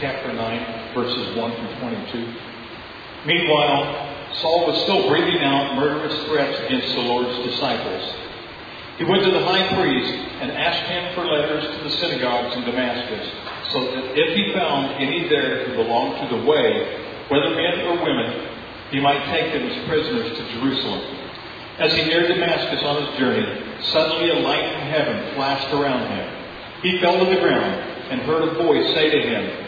chapter 9, verses 1 through 22. Meanwhile, Saul was still breathing out murderous threats against the Lord's disciples. He went to the high priest and asked him for letters to the synagogues in Damascus, so that if he found any there who belonged to the way, whether men or women, he might take them as prisoners to Jerusalem. As he neared Damascus on his journey, suddenly a light from heaven flashed around him. He fell to the ground and heard a voice say to him,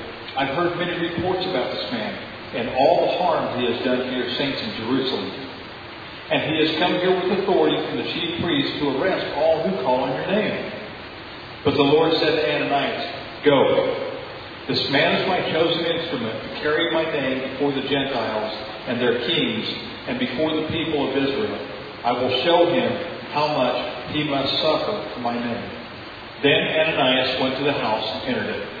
I've heard many reports about this man and all the harm he has done to your saints in Jerusalem. And he has come here with authority from the chief priests to arrest all who call on your name. But the Lord said to Ananias, Go. This man is my chosen instrument to carry my name before the Gentiles and their kings and before the people of Israel. I will show him how much he must suffer for my name. Then Ananias went to the house and entered it.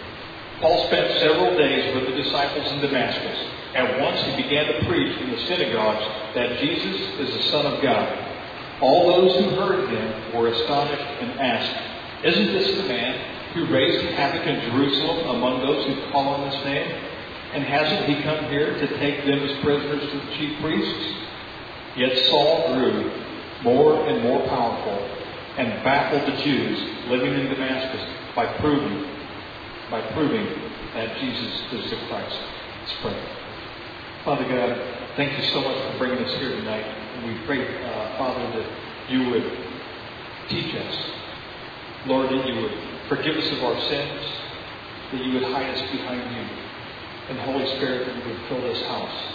Paul spent several days with the disciples in Damascus. At once he began to preach in the synagogues that Jesus is the Son of God. All those who heard him were astonished and asked, Isn't this the man who raised havoc in Jerusalem among those who call on this name? And hasn't he come here to take them as prisoners to the chief priests? Yet Saul grew more and more powerful and baffled the Jews living in Damascus by proving by proving that Jesus is the Christ. Let's pray. Father God, thank you so much for bringing us here tonight. We pray, uh, Father, that you would teach us. Lord, that you would forgive us of our sins, that you would hide us behind you. And Holy Spirit, that you would fill this house.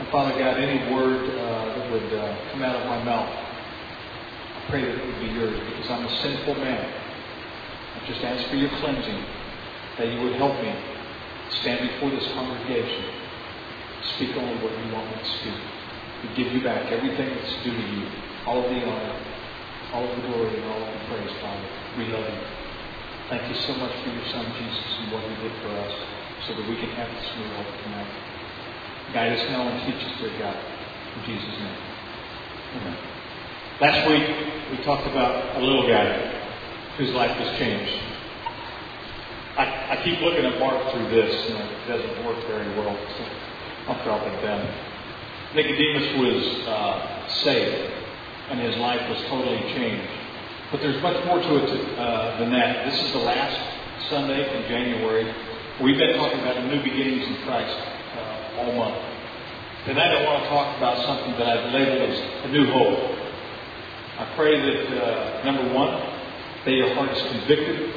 And Father God, any word uh, that would uh, come out of my mouth, I pray that it would be yours because I'm a sinful man. I just ask for your cleansing, that you would help me stand before this congregation, speak only what you want me to speak. We give you back everything that's due to you, all of the honor, all of the glory, and all of the praise, Father. We love you. Thank you so much for your Son, Jesus, and what he did for us, so that we can have this new life tonight. Guide us now and teach us, dear God. In Jesus' name. Amen. Last week, we talked about a little guy whose life was changed. I, I keep looking at Mark through this, and it doesn't work very well, so I'll drop it down. Nicodemus was uh, saved, and his life was totally changed. But there's much more to it to, uh, than that. This is the last Sunday in January. We've been talking about new beginnings in Christ uh, all month. Tonight I want to talk about something that I've labeled as a new hope. I pray that, uh, number one, that your heart is convicted.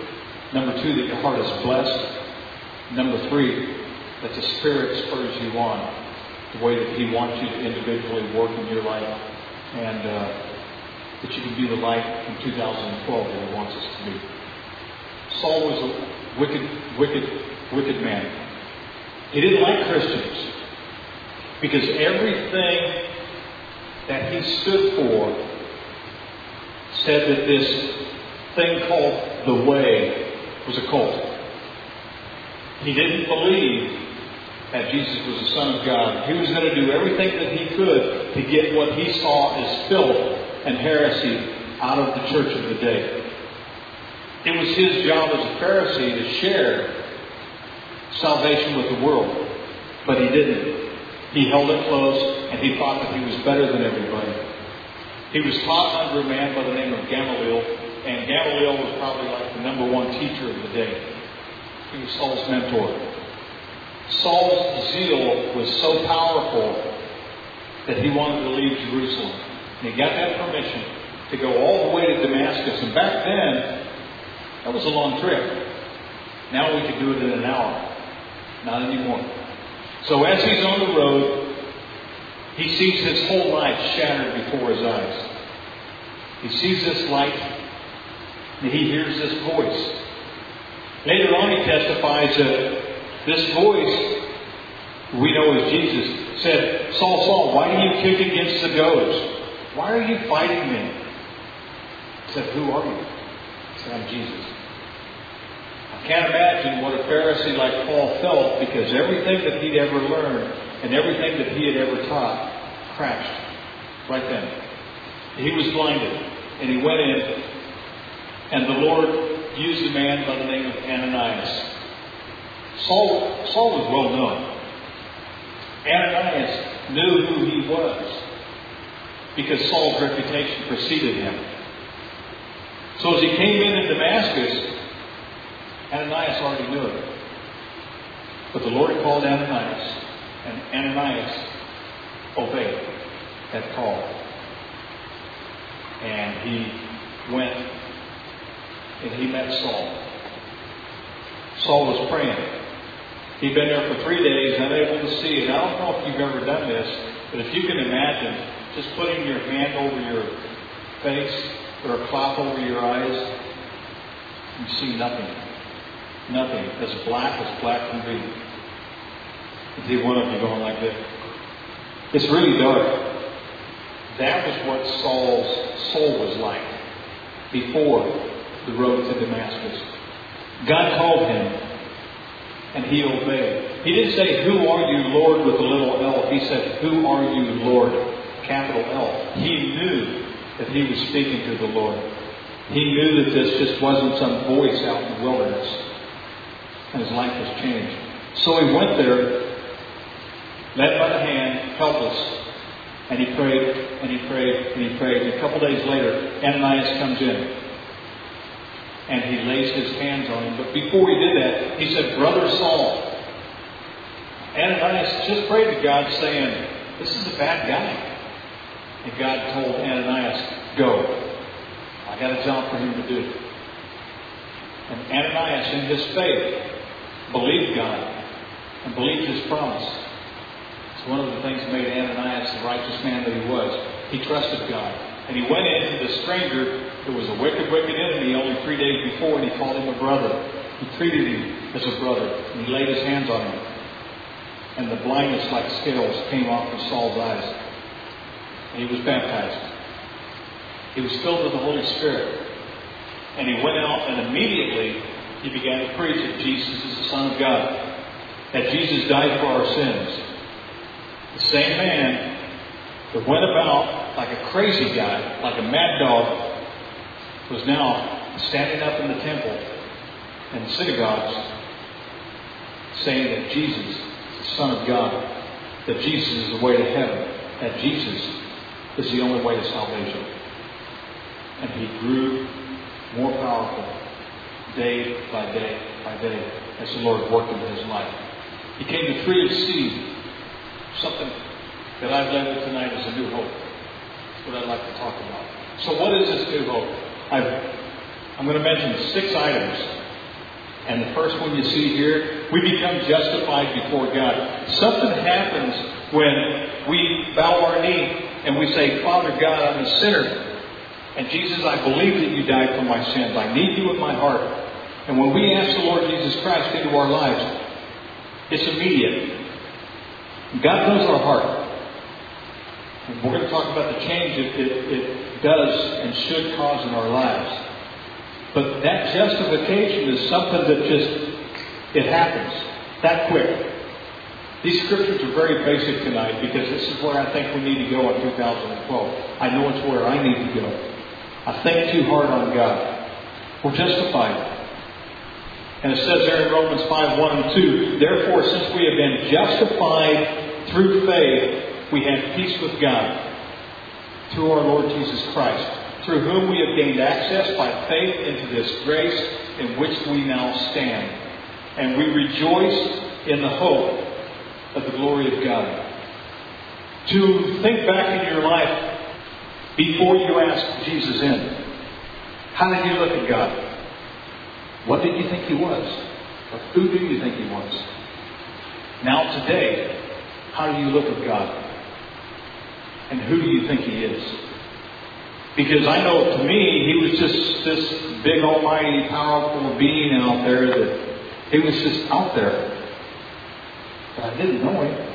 Number two, that your heart is blessed. Number three, that the Spirit spurs you on the way that He wants you to individually work in your life and uh, that you can be the light in 2012 that He wants us to be. Saul was a wicked, wicked, wicked man. He didn't like Christians because everything that he stood for said that this thing called the way was a cult. He didn't believe that Jesus was the Son of God. He was going to do everything that he could to get what he saw as filth and heresy out of the church of the day. It was his job as a Pharisee to share salvation with the world, but he didn't. He held it close and he thought that he was better than everybody. He was taught under a man by the name of Gamaliel, and Gamaliel was probably like the number one teacher of the day. He was Saul's mentor. Saul's zeal was so powerful that he wanted to leave Jerusalem. And he got that permission to go all the way to Damascus. And back then, that was a long trip. Now we could do it in an hour. Not anymore. So as he's on the road, he sees his whole life shattered before his eyes. He sees this light, and he hears this voice. Later on, he testifies that this voice, we know as Jesus, said, Saul, Saul, why do you kick against the goads? Why are you fighting me? He said, Who are you? He said, I'm Jesus. I can't imagine what a Pharisee like Paul felt because everything that he'd ever learned and everything that he had ever taught crashed right then. He was blinded and he went in and the Lord used a man by the name of Ananias Saul, Saul was well known. Ananias knew who he was because Saul's reputation preceded him. So as he came in in Damascus, Ananias already knew it. But the Lord called Ananias, and Ananias obeyed that call. And he went and he met Saul. Saul was praying. He'd been there for three days, unable to see. And I don't know if you've ever done this, but if you can imagine just putting your hand over your face or a cloth over your eyes, you see nothing. Nothing. As black as black can be. You see one of you going like this. It's really dark. That was what Saul's soul was like before the road to Damascus. God called him and he obeyed. He didn't say, Who are you, Lord, with a little L. He said, Who are you, Lord? Capital L. He knew that he was speaking to the Lord. He knew that this just wasn't some voice out in the wilderness. And his life was changed. So he went there, led by the hand, helpless. And he prayed, and he prayed, and he prayed. And a couple days later, Ananias comes in and he lays his hands on him. But before he did that, he said, Brother Saul. Ananias just prayed to God saying, This is a bad guy. And God told Ananias, Go. I got a job for him to do. And Ananias, in his faith, believed God and believed his promise. It's one of the things that made Ananias the righteous man that he was. He trusted God. And he went in to the stranger who was a wicked, wicked enemy only three days before, and he called him a brother. He treated him as a brother, and he laid his hands on him. And the blindness like scales came off of Saul's eyes. And he was baptized. He was filled with the Holy Spirit. And he went out and immediately he began to preach that Jesus is the Son of God. That Jesus died for our sins. The same man that went about like a crazy guy, like a mad dog, was now standing up in the temple and synagogues saying that Jesus is the Son of God, that Jesus is the way to heaven, that Jesus is the only way to salvation. And he grew more powerful day by day by day as the Lord worked into his life. He came to tree of seed, something that I've led tonight as a new hope That's what I'd like to talk about. So, what is this new hope? I am going to mention six items. And the first one you see here, we become justified before God. Something happens when we bow our knee and we say, Father God, I'm a sinner. And Jesus, I believe that you died for my sins. I need you in my heart. And when we ask the Lord Jesus Christ into our lives, it's immediate. God knows our heart. And we're going to talk about the change it, it, it does and should cause in our lives. But that justification is something that just, it happens that quick. These scriptures are very basic tonight because this is where I think we need to go in 2012. I know it's where I need to go. I think too hard on God. We're justified. And it says there in Romans 5 1 and 2, Therefore, since we have been justified through faith, we have peace with God through our Lord Jesus Christ, through whom we have gained access by faith into this grace in which we now stand. And we rejoice in the hope of the glory of God. To think back in your life before you asked Jesus in, how did you look at God? What did you think he was? Or who do you think he was? Now, today, how do you look at God? And who do you think he is? Because I know to me, he was just this big, almighty, powerful being out there that he was just out there. But I didn't know him.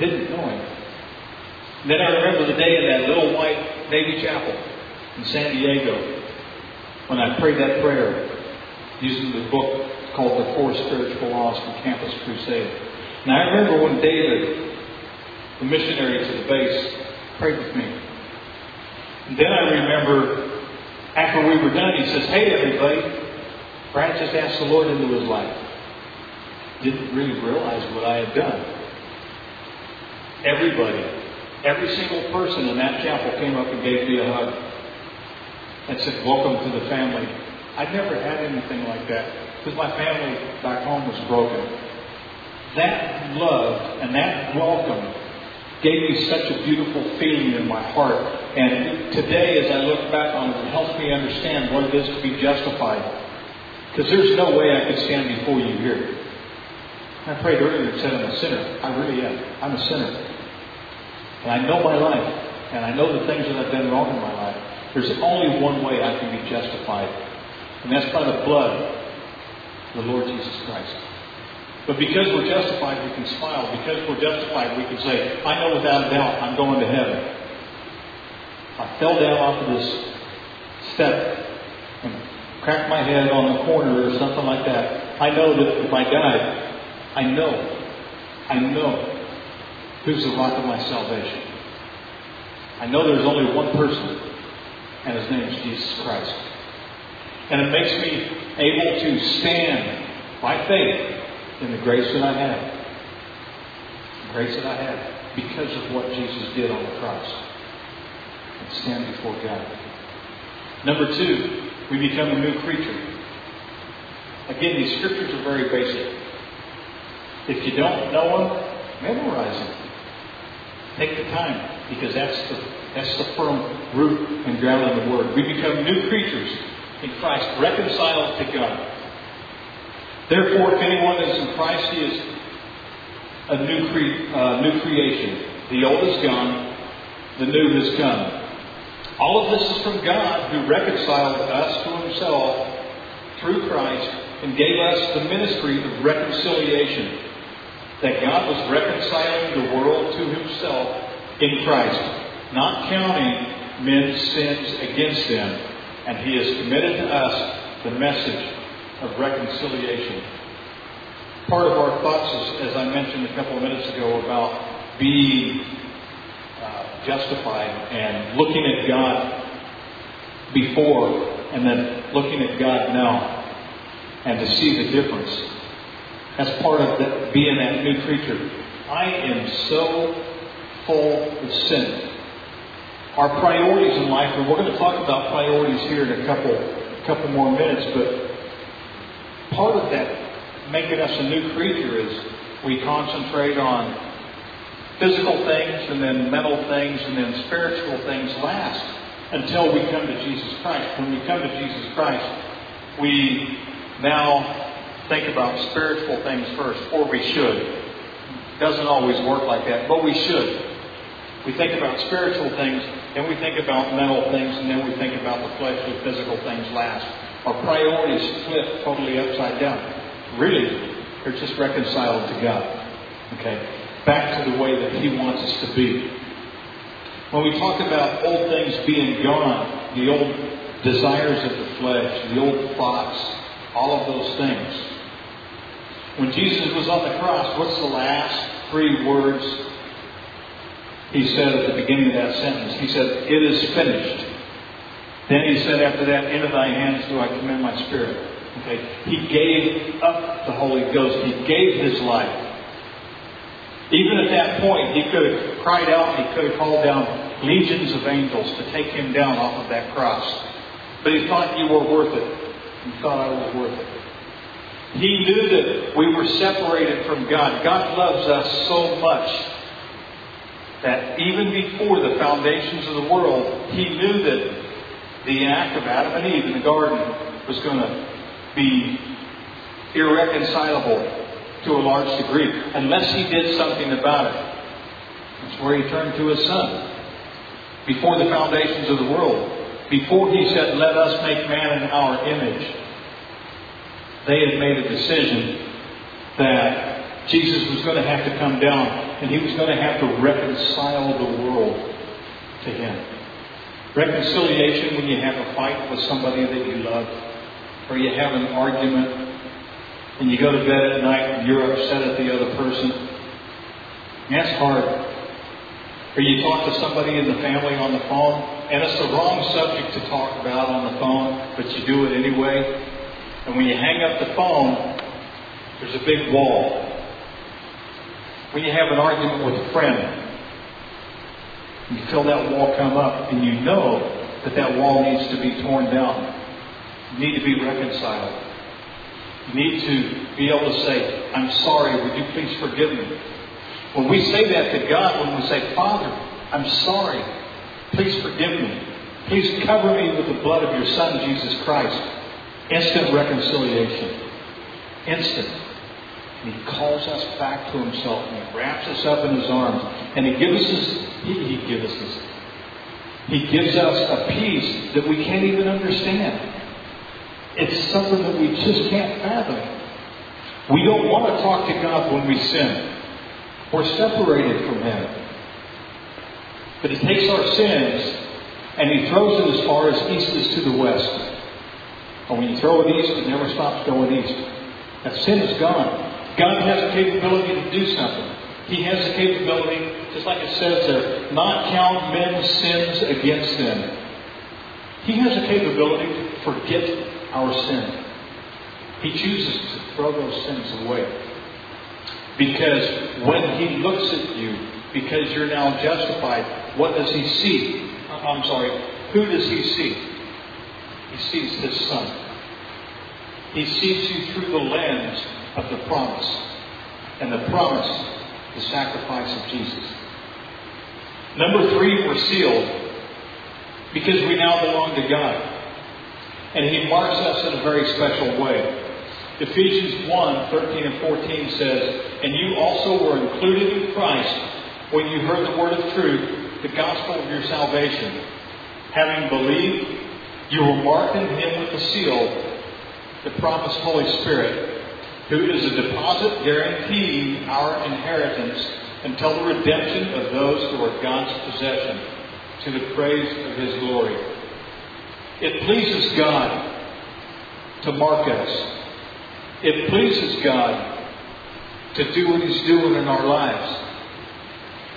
Didn't know him. Then I remember the day in that little white Navy chapel in San Diego when I prayed that prayer using the book called The Four Spiritual Laws from Campus Crusade. And I remember when David, the missionary to the base, prayed with me. And then I remember after we were done, he says, Hey, everybody, Brad just asked the Lord into his life. Didn't really realize what I had done. Everybody, every single person in that chapel came up and gave me a hug and said, Welcome to the family. I'd never had anything like that because my family back home was broken. That love and that welcome gave me such a beautiful feeling in my heart. And today, as I look back on it, it helps me understand what it is to be justified. Because there's no way I could stand before you here. I prayed earlier and said I'm a sinner. I really am. I'm a sinner. And I know my life. And I know the things that I've done wrong in my life. There's only one way I can be justified, and that's by the blood of the Lord Jesus Christ. But because we're justified, we can smile. Because we're justified, we can say, I know without a doubt I'm going to heaven. I fell down off of this step and cracked my head on the corner or something like that. I know that if I died, I know, I know who's the rock of my salvation. I know there's only one person and his name is Jesus Christ. And it makes me able to stand by faith in the grace that I have. Grace that I have because of what Jesus did on the cross. And stand before God. Number two, we become a new creature. Again, these scriptures are very basic. If you don't know them, memorize them. Take the time because that's the that's the firm root and ground of the Word. We become new creatures in Christ, reconciled to God. Therefore, if anyone is in Christ, he is a new, cre- uh, new creation. The old is gone, the new has come. All of this is from God who reconciled us to himself through Christ and gave us the ministry of reconciliation. That God was reconciling the world to himself in Christ not counting men's sins against them, and he has committed to us the message of reconciliation. Part of our thoughts is, as I mentioned a couple of minutes ago, about being uh, justified and looking at God before and then looking at God now and to see the difference. as part of the, being that new creature. I am so full of sin our priorities in life, and we're going to talk about priorities here in a couple, couple more minutes, but part of that making us a new creature is we concentrate on physical things and then mental things and then spiritual things last until we come to Jesus Christ. When we come to Jesus Christ, we now think about spiritual things first, or we should. Doesn't always work like that, but we should. We think about spiritual things then we think about mental things, and then we think about the fleshly, physical things last. Our priorities flip totally upside down. Really, they're just reconciled to God. Okay? Back to the way that He wants us to be. When we talk about old things being gone, the old desires of the flesh, the old thoughts, all of those things, When Jesus was on the cross, what's the last three words he said at the beginning of that sentence? He said, It is finished. Then he said after that, Into thy hands do I commend my spirit. Okay. He gave up the Holy Ghost. He gave his life. Even at that point, he could have cried out, he could have called down legions of angels to take him down off of that cross. But he thought you were worth it. He thought I was worth it. He knew that we were separated from God. God loves us so much that even before the foundations of the world, He knew that the act of Adam and Eve in the garden was going to be irreconcilable to a large degree unless He did something about it. That's where He turned to His Son. Before the foundations of the world, before He said, Let us make man in our image, they had made a decision that Jesus was going to have to come down and he was going to have to reconcile the world to him. Reconciliation when you have a fight with somebody that you love, or you have an argument, and you go to bed at night and you're upset at the other person. That's hard. Or you talk to somebody in the family on the phone, and it's the wrong subject to talk about on the phone, but you do it anyway. And when you hang up the phone, there's a big wall. When you have an argument with a friend, you feel that wall come up, and you know that that wall needs to be torn down. You need to be reconciled. You need to be able to say, I'm sorry, would you please forgive me? When we say that to God, when we say, Father, I'm sorry, please forgive me. Please cover me with the blood of your Son, Jesus Christ. Instant reconciliation. Instant. And he calls us back to himself and he wraps us up in his arms. And he gives us he, he gives us he gives us a peace that we can't even understand. It's something that we just can't fathom. We don't want to talk to God when we sin. We're separated from Him. But He takes our sins and He throws it as far as east is to the west. And when you throw it east, it never stops going east. That sin is gone. God has the capability to do something. He has the capability, just like it says there, not count men's sins against them. He has the capability to forget our sin. He chooses to throw those sins away. Because when He looks at you, because you're now justified, what does He see? Uh, I'm sorry, who does He see? He sees His Son. He sees you through the lens of the promise. And the promise, the sacrifice of Jesus. Number three, we're sealed because we now belong to God. And He marks us in a very special way. Ephesians 1 13 and 14 says, And you also were included in Christ when you heard the word of truth, the gospel of your salvation. Having believed, you were marked in Him with the seal, the promised Holy Spirit who is a deposit guaranteeing our inheritance until the redemption of those who are God's possession, to the praise of His glory. It pleases God to mark us. It pleases God to do what He's doing in our lives.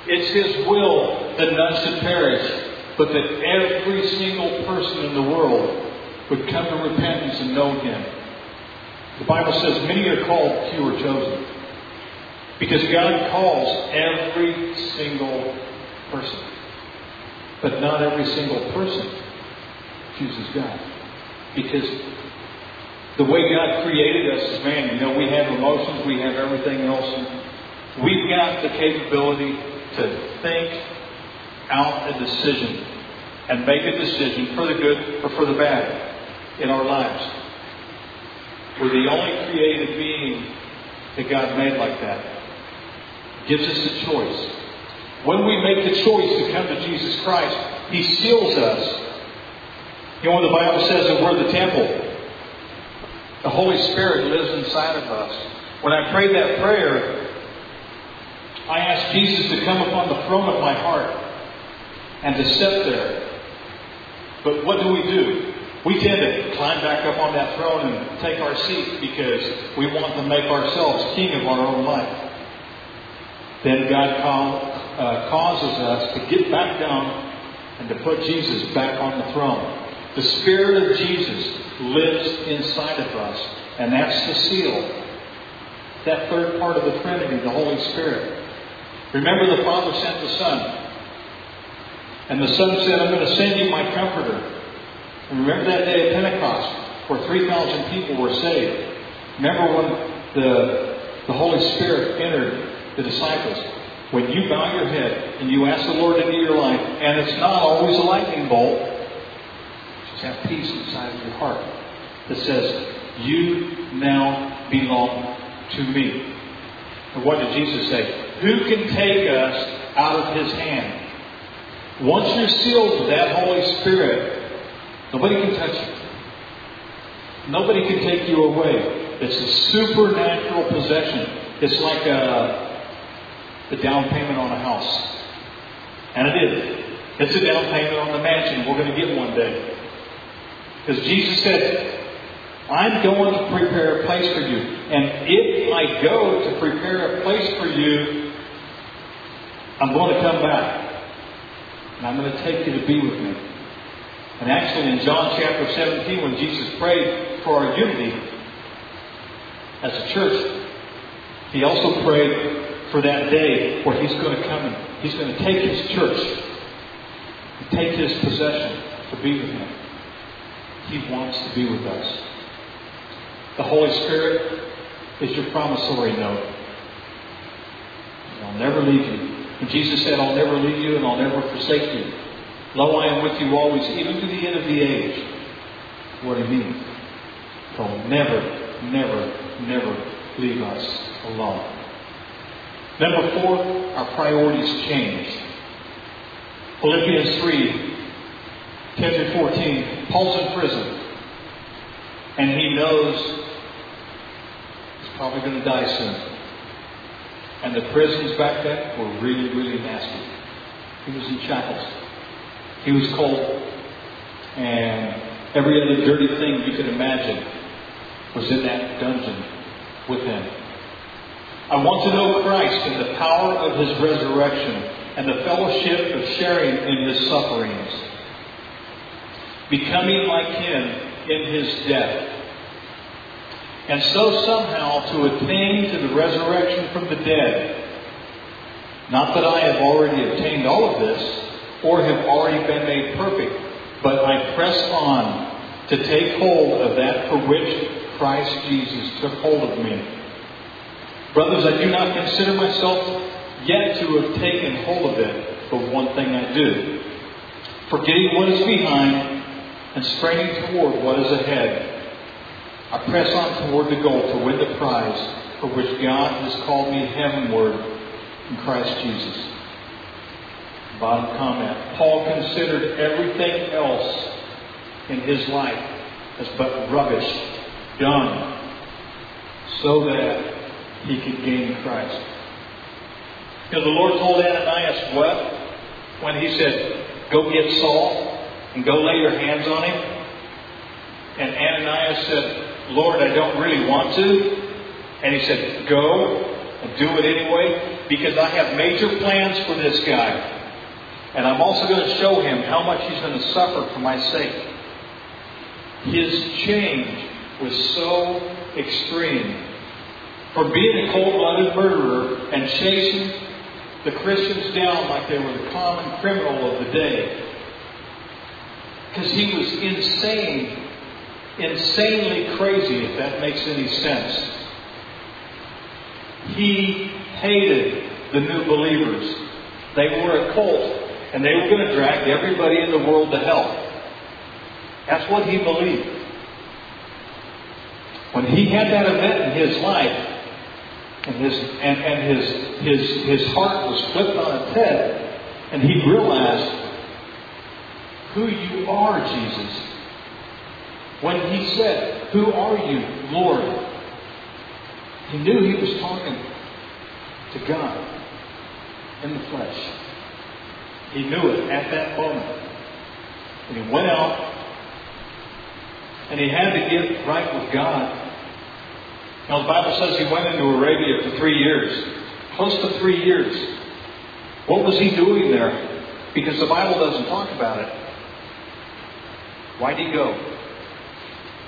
It's His will that none should perish, but that every single person in the world would come to repentance and know Him. The Bible says many are called, few are chosen. Because God calls every single person. But not every single person chooses God. Because the way God created us as man, you know, we have emotions, we have everything else. We've got the capability to think out a decision and make a decision for the good or for the bad in our lives. We're the only created being that God made like that. Gives us a choice. When we make the choice to come to Jesus Christ, He seals us. You know, when the Bible says that we're the temple, the Holy Spirit lives inside of us. When I prayed that prayer, I asked Jesus to come upon the throne of my heart and to sit there. But what do we do? We tend to climb back up on that throne and take our seat because we want to make ourselves king of our own life. Then God call, uh, causes us to get back down and to put Jesus back on the throne. The Spirit of Jesus lives inside of us, and that's the seal. That third part of the Trinity, the Holy Spirit. Remember, the Father sent the Son. And the Son said, I'm going to send you my Comforter. Remember that day of Pentecost where 3,000 people were saved. Remember when the, the Holy Spirit entered the disciples. When you bow your head and you ask the Lord into your life, and it's not always a lightning bolt, just have peace inside of your heart that says, You now belong to me. And what did Jesus say? Who can take us out of his hand? Once you're sealed with that Holy Spirit, nobody can touch you. Nobody can take you away. It's a supernatural possession. It's like a, the down payment on a house. And it is. It's a down payment on the mansion we're going to get one day. Because Jesus said, I'm going to prepare a place for you. And if I go to prepare a place for you, I'm going to come back. And I'm going to take you to be with me. And actually, in John chapter 17, when Jesus prayed for our unity as a church, he also prayed for that day where he's going to come and he's going to take his church and take his possession to be with him. He wants to be with us. The Holy Spirit is your promissory note. I'll never leave you. And Jesus said, I'll never leave you and I'll never forsake you. Lo, I am with you always, even to the end of the age. What do you mean? He'll never, never, never leave us alone. Number four, our priorities change. Philippians 3, 10 through 14. Paul's in prison. And he knows he's probably going to die soon. And the prisons back then were really, really nasty. He was in shackles. He was cold. And every other dirty thing you could imagine was in that dungeon with him. I want to know Christ and the power of his resurrection and the fellowship of sharing in his sufferings, becoming like him in his death and so somehow to attain to the resurrection from the dead. Not that I have already obtained all of this, or have already been made perfect, but I press on to take hold of that for which Christ Jesus took hold of me. Brothers, I do not consider myself yet to have taken hold of it, but one thing I do. Forgetting what is behind and straining toward what is ahead. I press on toward the goal to win the prize for which God has called me heavenward in Christ Jesus. Bottom comment. Paul considered everything else in his life as but rubbish, dung, so that he could gain Christ. You know, the Lord told Ananias what? When he said, Go get Saul and go lay your hands on him. And Ananias said, Lord, I don't really want to. And he said, Go and do it anyway because I have major plans for this guy. And I'm also going to show him how much he's going to suffer for my sake. His change was so extreme. From being a cold blooded murderer and chasing the Christians down like they were the common criminal of the day. Because he was insane insanely crazy, if that makes any sense. He hated the new believers. They were a cult, and they were going to drag everybody in the world to hell. That's what he believed. When he had that event in his life, and his and, and his his his heart was flipped on its head, and he realized who you are, Jesus. When he said, Who are you, Lord? He knew he was talking to God in the flesh. He knew it at that moment. And he went out and he had to get right with God. Now, the Bible says he went into Arabia for three years, close to three years. What was he doing there? Because the Bible doesn't talk about it. Why'd he go?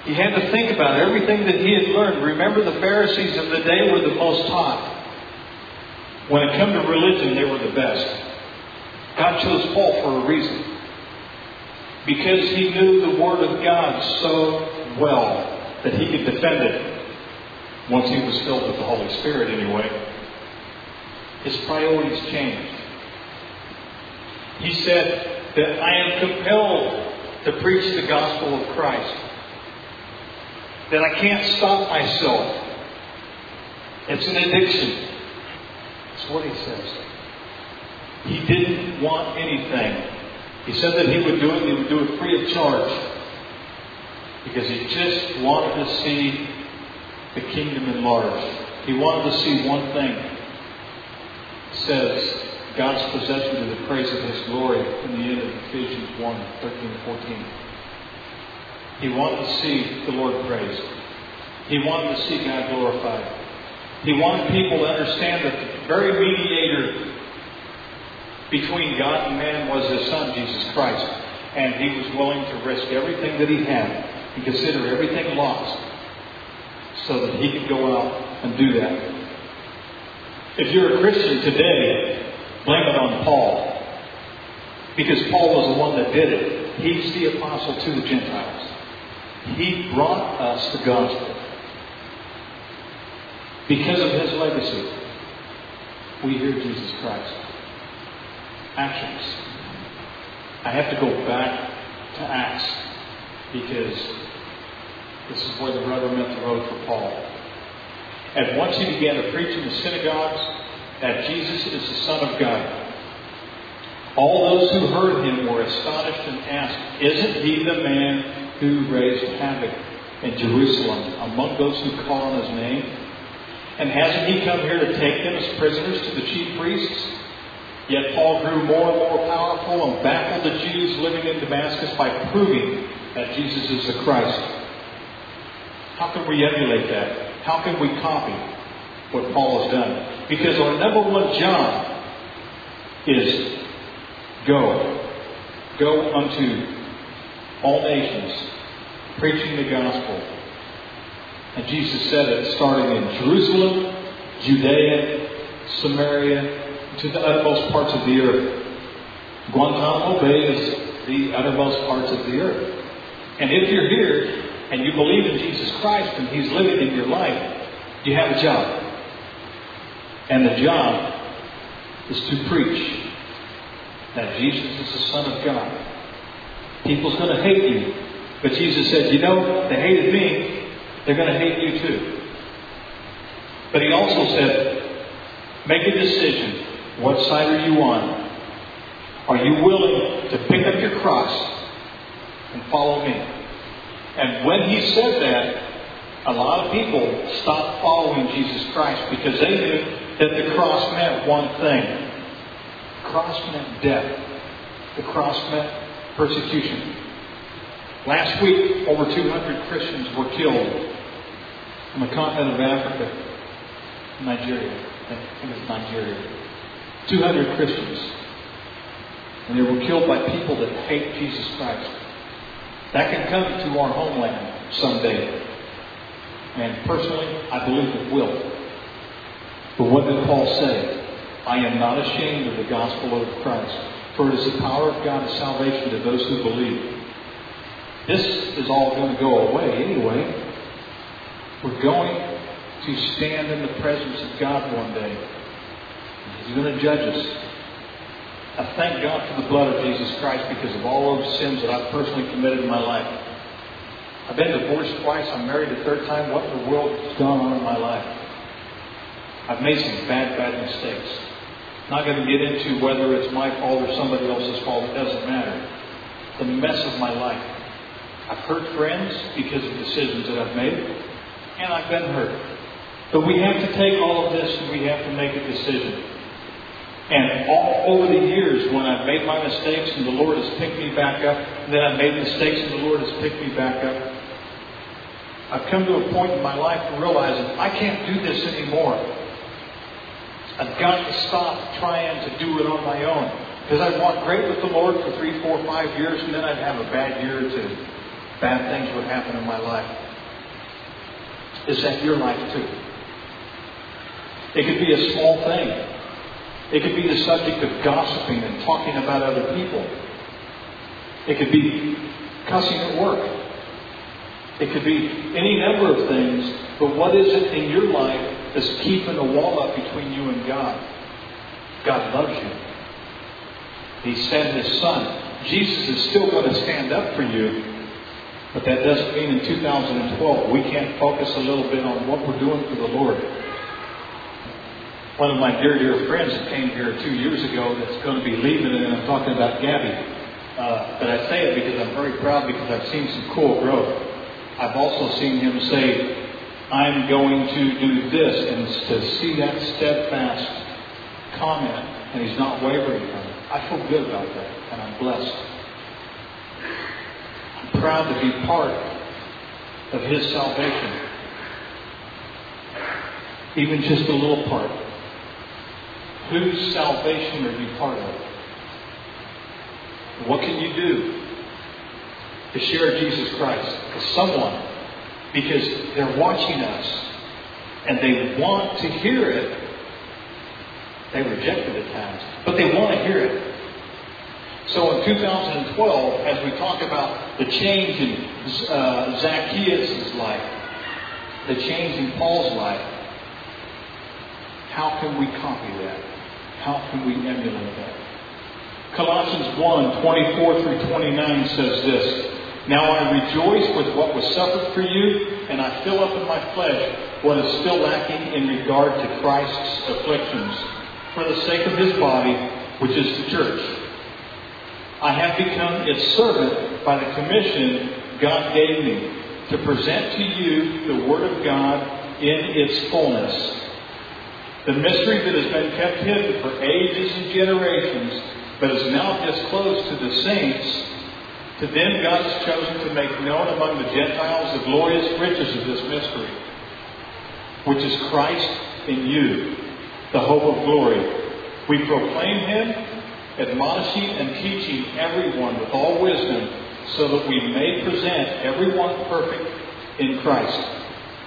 He had to think about everything that he had learned. Remember, the Pharisees of the day were the most taught. When it come to religion, they were the best. God chose Paul for a reason. Because he knew the Word of God so well that he could defend it once he was filled with the Holy Spirit, anyway. His priorities changed. He said that I am compelled to preach the gospel of Christ. That I can't stop myself. It's an addiction. That's what he says. He didn't want anything. He said that he would do it, he would do it free of charge. Because he just wanted to see the kingdom enlarged. He wanted to see one thing. It says, God's possession to the praise of His glory in the end of Ephesians 1 13 14. He wanted to see the Lord praised. He wanted to see God glorified. He wanted people to understand that the very mediator between God and man was His Son, Jesus Christ. And He was willing to risk everything that He had and consider everything lost so that He could go out and do that. If you're a Christian today, blame it on Paul. Because Paul was the one that did it. He's the apostle to the Gentiles. He brought us the gospel. Because of his legacy, we hear Jesus Christ. Actions. I have to go back to Acts because this is where the rubber met the road for Paul. And once he began to preach in the synagogues that Jesus is the Son of God, all those who heard him were astonished and asked, Isn't he the man who raised havoc in Jerusalem among those who call on his name? And hasn't he come here to take them as prisoners to the chief priests? Yet Paul grew more and more powerful and baffled the Jews living in Damascus by proving that Jesus is the Christ. How can we emulate that? How can we copy what Paul has done? Because our number one job is go. Go unto all nations, preaching the gospel. And Jesus said it starting in Jerusalem, Judea, Samaria, to the uttermost parts of the earth. Guantanamo Bay is the uttermost parts of the earth. And if you're here and you believe in Jesus Christ and He's living in your life, you have a job. And the job is to preach that Jesus is the Son of God. People's going to hate you. But Jesus said, you know, they hated me, they're going to hate you too. But He also said, make a decision. What side are you on? Are you willing to pick up your cross and follow me? And when he said that, a lot of people stopped following Jesus Christ because they knew that the cross meant one thing. The cross meant death. The cross meant persecution. Last week, over 200 Christians were killed on the continent of Africa, Nigeria. I think Nigeria. 200 Christians. And they were killed by people that hate Jesus Christ. That can come to our homeland someday. And personally, I believe it will. But what did Paul say? I am not ashamed of the gospel of Christ, for it is the power of God to salvation to those who believe. This is all going to go away anyway. We're going to stand in the presence of God one day. He's going to judge us. I thank God for the blood of Jesus Christ because of all those sins that I've personally committed in my life. I've been divorced twice. I'm married a third time. What in the world has gone on in my life? I've made some bad, bad mistakes. Not going to get into whether it's my fault or somebody else's fault. It doesn't matter. The mess of my life. I've hurt friends because of decisions that I've made, and I've been hurt. But we have to take all of this and we have to make a decision. And all over the years, when I've made my mistakes and the Lord has picked me back up, and then I've made mistakes and the Lord has picked me back up, I've come to a point in my life to realize that I can't do this anymore. I've got to stop trying to do it on my own. Because I'd walk great with the Lord for three, four, five years, and then I'd have a bad year or two. Bad things would happen in my life. Is that your life too? It could be a small thing. It could be the subject of gossiping and talking about other people. It could be cussing at work. It could be any number of things, but what is it in your life that's keeping a wall up between you and God? God loves you. He sent His Son. Jesus is still going to stand up for you, but that doesn't mean in 2012 we can't focus a little bit on what we're doing for the Lord. One of my dear, dear friends that came here two years ago that's going to be leaving, and I'm talking about Gabby. Uh, but I say it because I'm very proud because I've seen some cool growth. I've also seen him say, I'm going to do this, and to see that steadfast comment, and he's not wavering from it. I feel good about that, and I'm blessed. I'm proud to be part of His salvation. Even just a little part. Whose salvation are you part of? What can you do to share Jesus Christ with someone? Because they're watching us and they want to hear it they reject it at times, but they want to hear it. So in 2012, as we talk about the change in uh, Zacchaeus' life, the change in Paul's life, how can we copy that? How can we emulate that? Colossians 1 24 through 29 says this Now I rejoice with what was suffered for you, and I fill up in my flesh what is still lacking in regard to Christ's afflictions for the sake of his body, which is the church. I have become its servant by the commission God gave me to present to you the Word of God in its fullness. The mystery that has been kept hidden for ages and generations, but is now disclosed to the saints. To them God has chosen to make known among the Gentiles the glorious riches of this mystery, which is Christ in you the hope of glory. We proclaim him, admonishing and teaching everyone with all wisdom, so that we may present everyone perfect in Christ.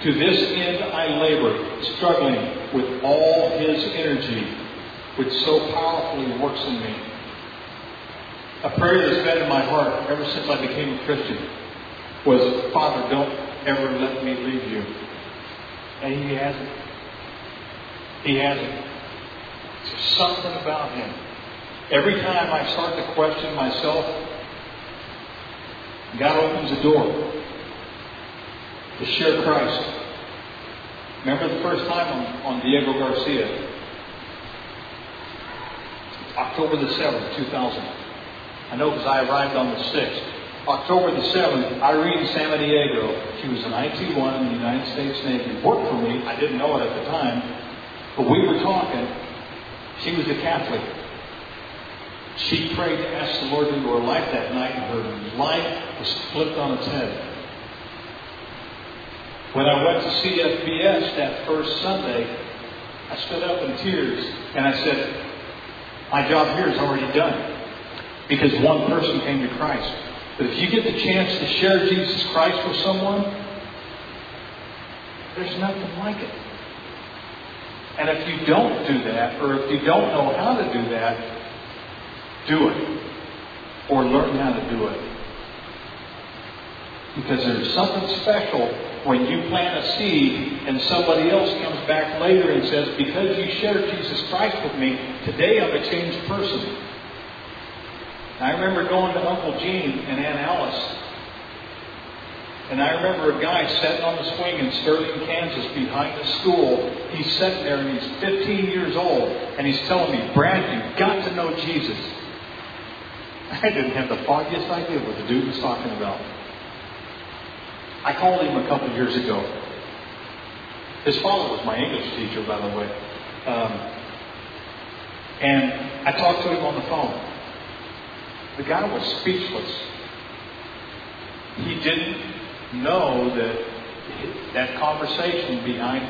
To this end I labor, struggling with all his energy, which so powerfully works in me. A prayer that's been in my heart ever since I became a Christian was, Father, don't ever let me leave you. And he hasn't. He hasn't. There's something about him. Every time I start to question myself, God opens a door to share Christ. Remember the first time on, on Diego Garcia? October the 7th, 2000. I know because I arrived on the 6th. October the 7th, Irene Samaniego, she was an IT-1 in the United States Navy, worked for me. I didn't know it at the time. But we were talking. She was a Catholic. She prayed to ask the Lord into her life that night, and her life was flipped on its head. When I went to CFBS that first Sunday, I stood up in tears and I said, My job here is already done because one person came to Christ. But if you get the chance to share Jesus Christ with someone, there's nothing like it. And if you don't do that, or if you don't know how to do that, do it. Or learn how to do it. Because there's something special when you plant a seed and somebody else comes back later and says, Because you shared Jesus Christ with me, today I'm a changed person. I remember going to Uncle Gene and Aunt Alice and I remember a guy sitting on the swing in Sterling, Kansas, behind the school. He's sitting there and he's 15 years old, and he's telling me, Brad, you've got to know Jesus. I didn't have the foggiest idea what the dude was talking about. I called him a couple years ago. His father was my English teacher, by the way. Um, and I talked to him on the phone. The guy was speechless. He didn't know that that conversation behind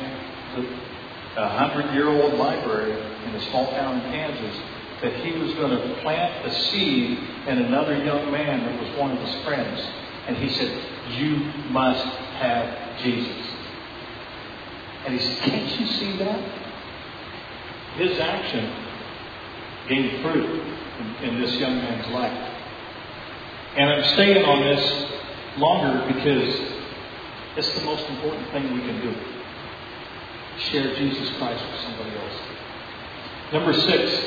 the hundred year old library in a small town in Kansas that he was going to plant a seed in another young man that was one of his friends. And he said, You must have Jesus. And he said, Can't you see that? His action gave fruit in, in this young man's life. And I'm staying on this longer because it's the most important thing we can do. Share Jesus Christ with somebody else. Number six,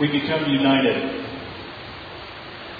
we become united.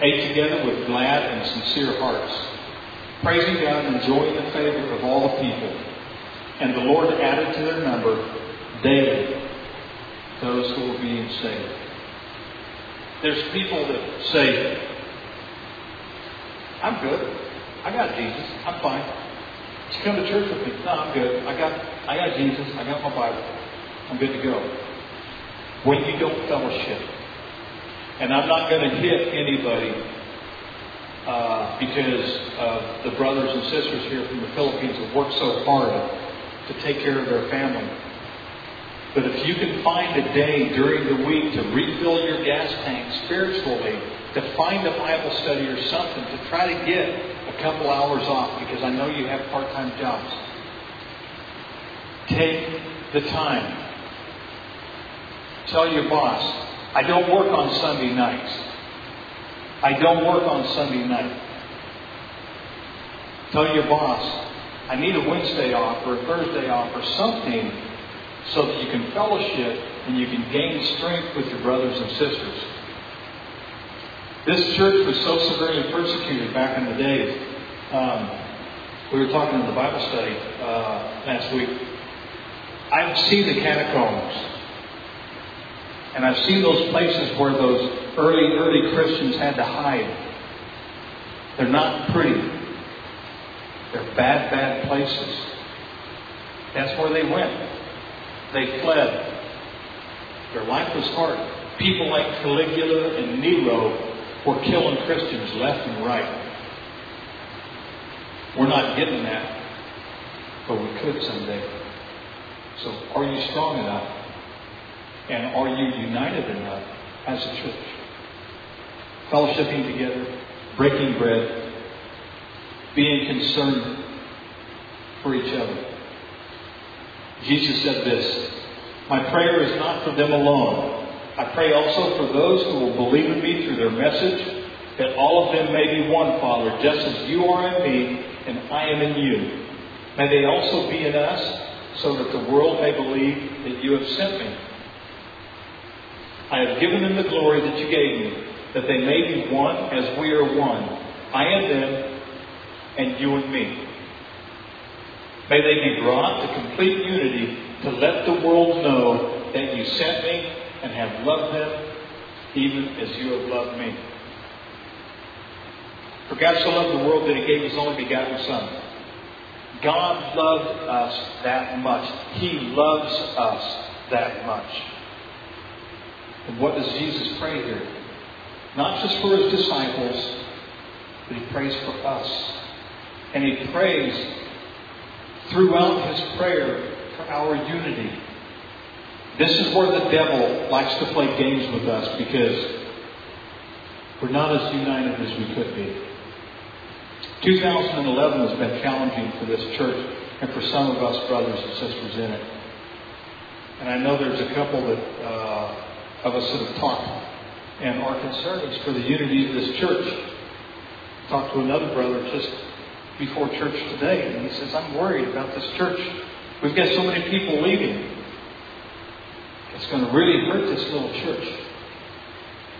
ate together with glad and sincere hearts, praising God and enjoying the favor of all the people. And the Lord added to their number daily those who were being saved. There's people that say, I'm good. I got Jesus. I'm fine. Just come to church with me. No, I'm good. I got I got Jesus. I got my Bible. I'm good to go. When you don't fellowship, and I'm not going to hit anybody uh, because of the brothers and sisters here from the Philippines have worked so hard to take care of their family. But if you can find a day during the week to refill your gas tank spiritually, to find a Bible study or something, to try to get a couple hours off, because I know you have part time jobs, take the time. Tell your boss, I don't work on Sunday nights. I don't work on Sunday night. Tell your boss, I need a Wednesday off or a Thursday off or something so that you can fellowship and you can gain strength with your brothers and sisters. This church was so severely persecuted back in the day. Um, we were talking in the Bible study uh, last week. I've seen the catacombs. And I've seen those places where those early, early Christians had to hide. They're not pretty. They're bad, bad places. That's where they went. They fled. Their life was hard. People like Caligula and Nero were killing Christians left and right. We're not getting that, but we could someday. So, are you strong enough? And are you united enough as a church? Fellowshipping together, breaking bread, being concerned for each other. Jesus said this My prayer is not for them alone. I pray also for those who will believe in me through their message, that all of them may be one, Father, just as you are in me and I am in you. May they also be in us, so that the world may believe that you have sent me. I have given them the glory that you gave me, that they may be one as we are one. I and them, and you and me. May they be brought to complete unity to let the world know that you sent me and have loved them even as you have loved me. For God so loved the world that he gave his only begotten Son. God loved us that much. He loves us that much. And what does Jesus pray here? Not just for his disciples, but he prays for us. And he prays throughout his prayer for our unity. This is where the devil likes to play games with us because we're not as united as we could be. 2011 has been challenging for this church and for some of us brothers and sisters in it. And I know there's a couple that uh, of us that have talked and our concern is for the unity of this church. Talked to another brother just before church today, and he says, I'm worried about this church. We've got so many people leaving. It's going to really hurt this little church.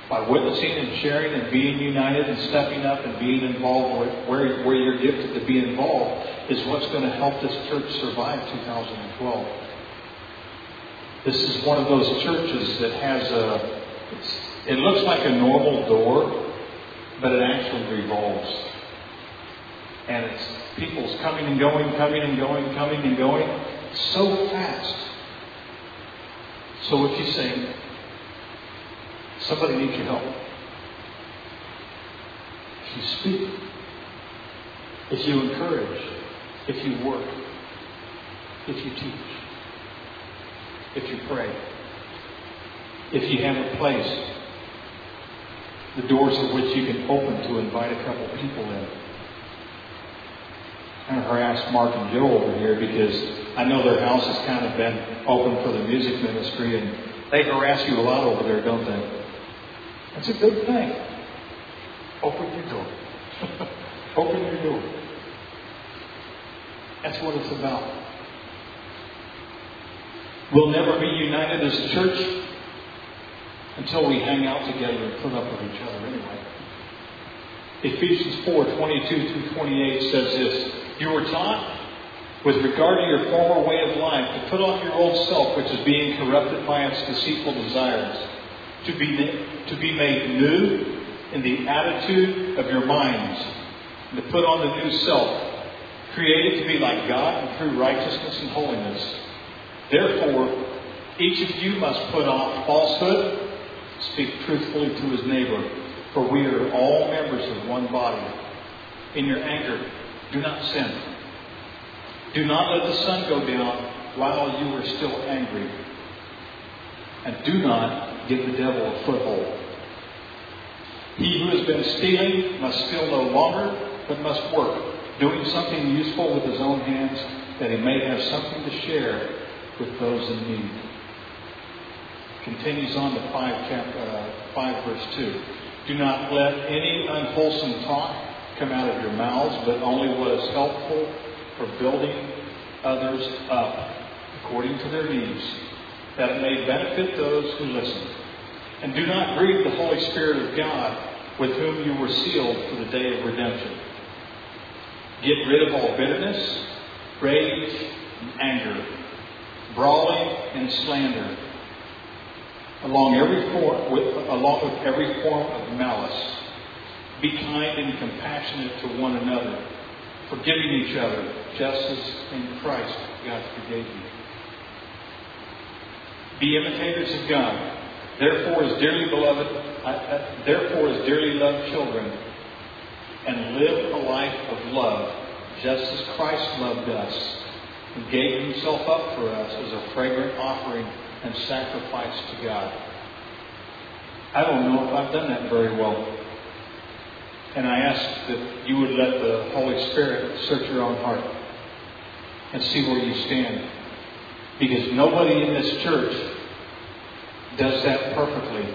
by witnessing and sharing and being united and stepping up and being involved where, where you're gifted to be involved is what's going to help this church survive 2012. This is one of those churches that has a, it looks like a normal door, but it actually revolves. And it's people's coming and going, coming and going, coming and going so fast. So if you say, somebody needs your help, if you speak, if you encourage, if you work, if you teach, if you pray, if you have a place, the doors of which you can open to invite a couple people in. I'm going to harass Mark and Joe over here because I know their house has kind of been open for the music ministry and they harass you a lot over there, don't they? That's a good thing. Open your door. open your door. That's what it's about. We'll never be united as a church until we hang out together and put up with each other anyway. Ephesians 4 22 through 28 says this You were taught, with regard to your former way of life, to put off your old self, which is being corrupted by its deceitful desires, to be, to be made new in the attitude of your minds, and to put on the new self, created to be like God true righteousness and holiness. Therefore, each of you must put off falsehood speak truthfully to his neighbor, for we are all members of one body. In your anger, do not sin. Do not let the sun go down while you are still angry. And do not give the devil a foothold. He who has been stealing must steal no longer, but must work, doing something useful with his own hands, that he may have something to share with those in need continues on to 5, chapter, uh, 5 verse 2. Do not let any unwholesome talk come out of your mouths, but only what is helpful for building others up according to their needs, that it may benefit those who listen. And do not grieve the Holy Spirit of God, with whom you were sealed for the day of redemption. Get rid of all bitterness, rage, and anger, brawling and slander along every form, with, along with every form of malice. Be kind and compassionate to one another, forgiving each other, just as in Christ God forgave you. Be imitators of God. Therefore, as dearly beloved, uh, therefore, as dearly loved children, and live a life of love, just as Christ loved us and gave Himself up for us as a fragrant offering and sacrifice to God. I don't know if I've done that very well. And I ask that you would let the Holy Spirit search your own heart and see where you stand. Because nobody in this church does that perfectly.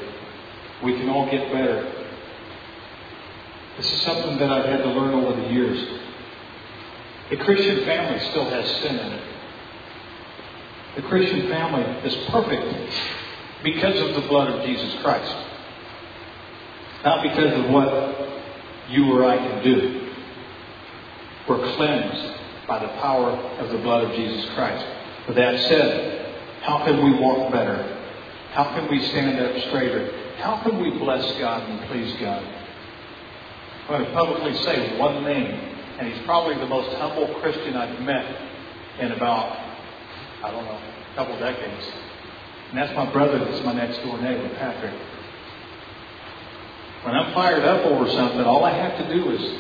We can all get better. This is something that I've had to learn over the years. The Christian family still has sin in it. The Christian family is perfect because of the blood of Jesus Christ. Not because of what you or I can do. We're cleansed by the power of the blood of Jesus Christ. With that said, how can we walk better? How can we stand up straighter? How can we bless God and please God? I'm going to publicly say one name, and he's probably the most humble Christian I've met in about I don't know, a couple decades. And that's my brother that's my next door neighbor, Patrick. When I'm fired up over something, all I have to do is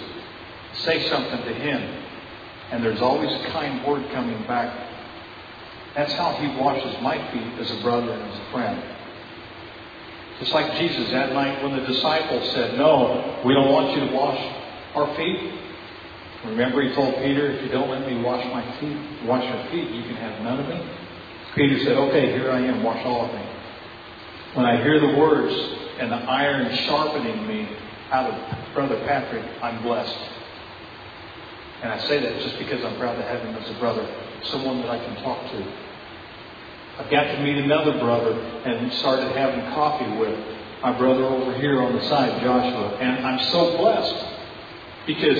say something to him. And there's always a kind word coming back. That's how he washes my feet as a brother and as a friend. Just like Jesus that night when the disciples said, No, we don't want you to wash our feet. Remember, he told Peter, if you don't let me wash my feet, wash your feet, you can have none of me. Peter said, okay, here I am, wash all of me. When I hear the words and the iron sharpening me out of Brother Patrick, I'm blessed. And I say that just because I'm proud to have him as a brother, someone that I can talk to. I've got to meet another brother and started having coffee with my brother over here on the side, Joshua. And I'm so blessed because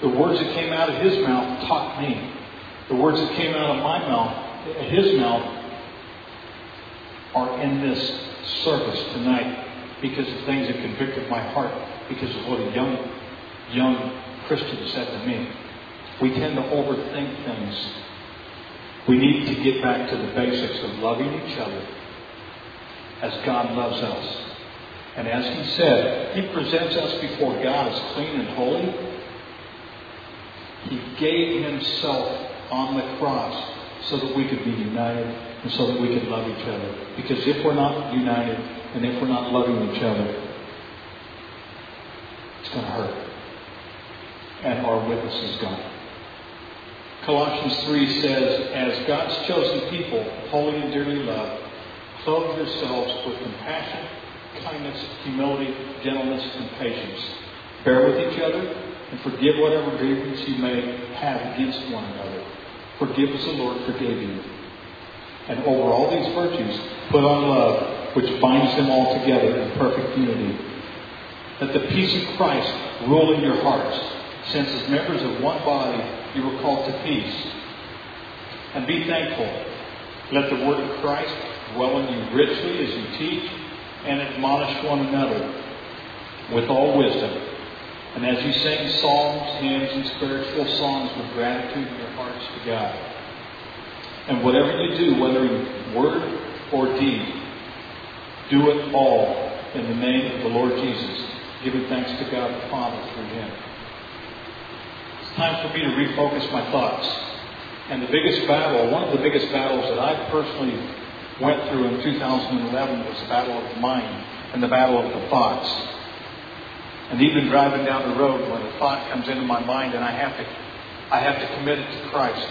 the words that came out of his mouth taught me. The words that came out of my mouth, uh, his mouth, are in this service tonight because of things that convicted my heart because of what a young, young Christian said to me. We tend to overthink things. We need to get back to the basics of loving each other as God loves us. And as He said, He presents us before God as clean and holy. He gave Himself on the cross so that we could be united and so that we could love each other. Because if we're not united and if we're not loving each other, it's going to hurt. And our witness is gone. Colossians 3 says, As God's chosen people, holy and dearly loved, clothe yourselves with compassion, kindness, humility, gentleness, and patience. Bear with each other and forgive whatever grievance you may have against one another. Forgive as the Lord forgave you. And over all these virtues, put on love, which binds them all together in perfect unity. Let the peace of Christ rule in your hearts, since as members of one body you were called to peace. And be thankful. Let the word of Christ dwell in you richly as you teach and admonish one another with all wisdom. And as you sing psalms, hymns, and spiritual songs with gratitude in your hearts to God. And whatever you do, whether in word or deed, do it all in the name of the Lord Jesus, giving thanks to God the Father through Him. It's time for me to refocus my thoughts. And the biggest battle, one of the biggest battles that I personally went through in 2011 was the battle of the mind and the battle of the thoughts. And even driving down the road, when a thought comes into my mind, and I have to, I have to commit it to Christ,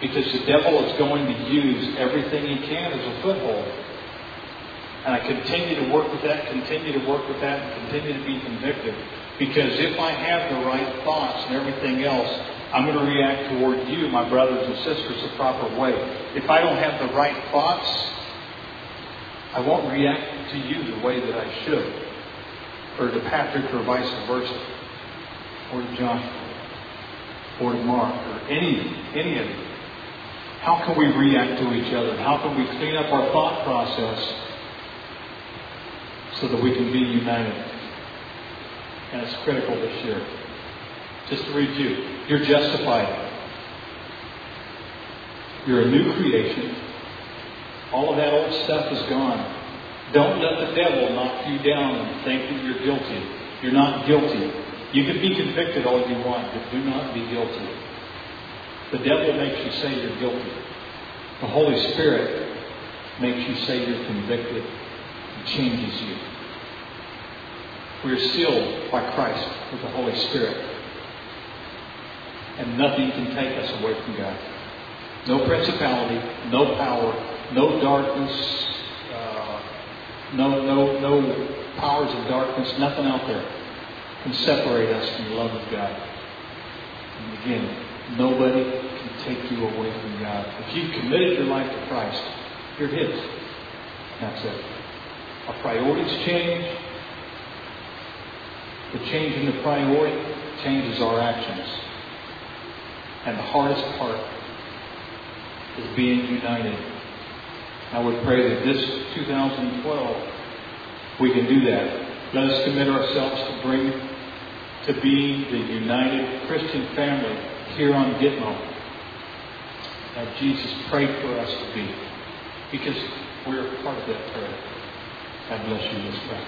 because the devil is going to use everything he can as a foothold. And I continue to work with that, continue to work with that, and continue to be convicted. Because if I have the right thoughts and everything else, I'm going to react toward you, my brothers and sisters, the proper way. If I don't have the right thoughts, I won't react to you the way that I should. Or to Patrick or vice versa. Or to Joshua. Or to Mark. Or any, any of you. How can we react to each other? How can we clean up our thought process so that we can be united? And it's critical this year. Just to review, you're justified. You're a new creation. All of that old stuff is gone. Don't let the devil knock you down and think that you're guilty. You're not guilty. You can be convicted all you want, but do not be guilty. The devil makes you say you're guilty. The Holy Spirit makes you say you're convicted and changes you. We are sealed by Christ with the Holy Spirit. And nothing can take us away from God. No principality, no power, no darkness, uh, no, no, no powers of darkness, nothing out there can separate us from the love of God. And again, nobody can take you away from God. If you've committed your life to Christ, you're His. That's it. Our priorities change. The change in the priority changes our actions. And the hardest part is being united. I would pray that this 2012 we can do that. Let us commit ourselves to bring to being the united Christian family here on Gitmo that Jesus prayed for us to be. Because we're part of that prayer. God bless you. Let's pray.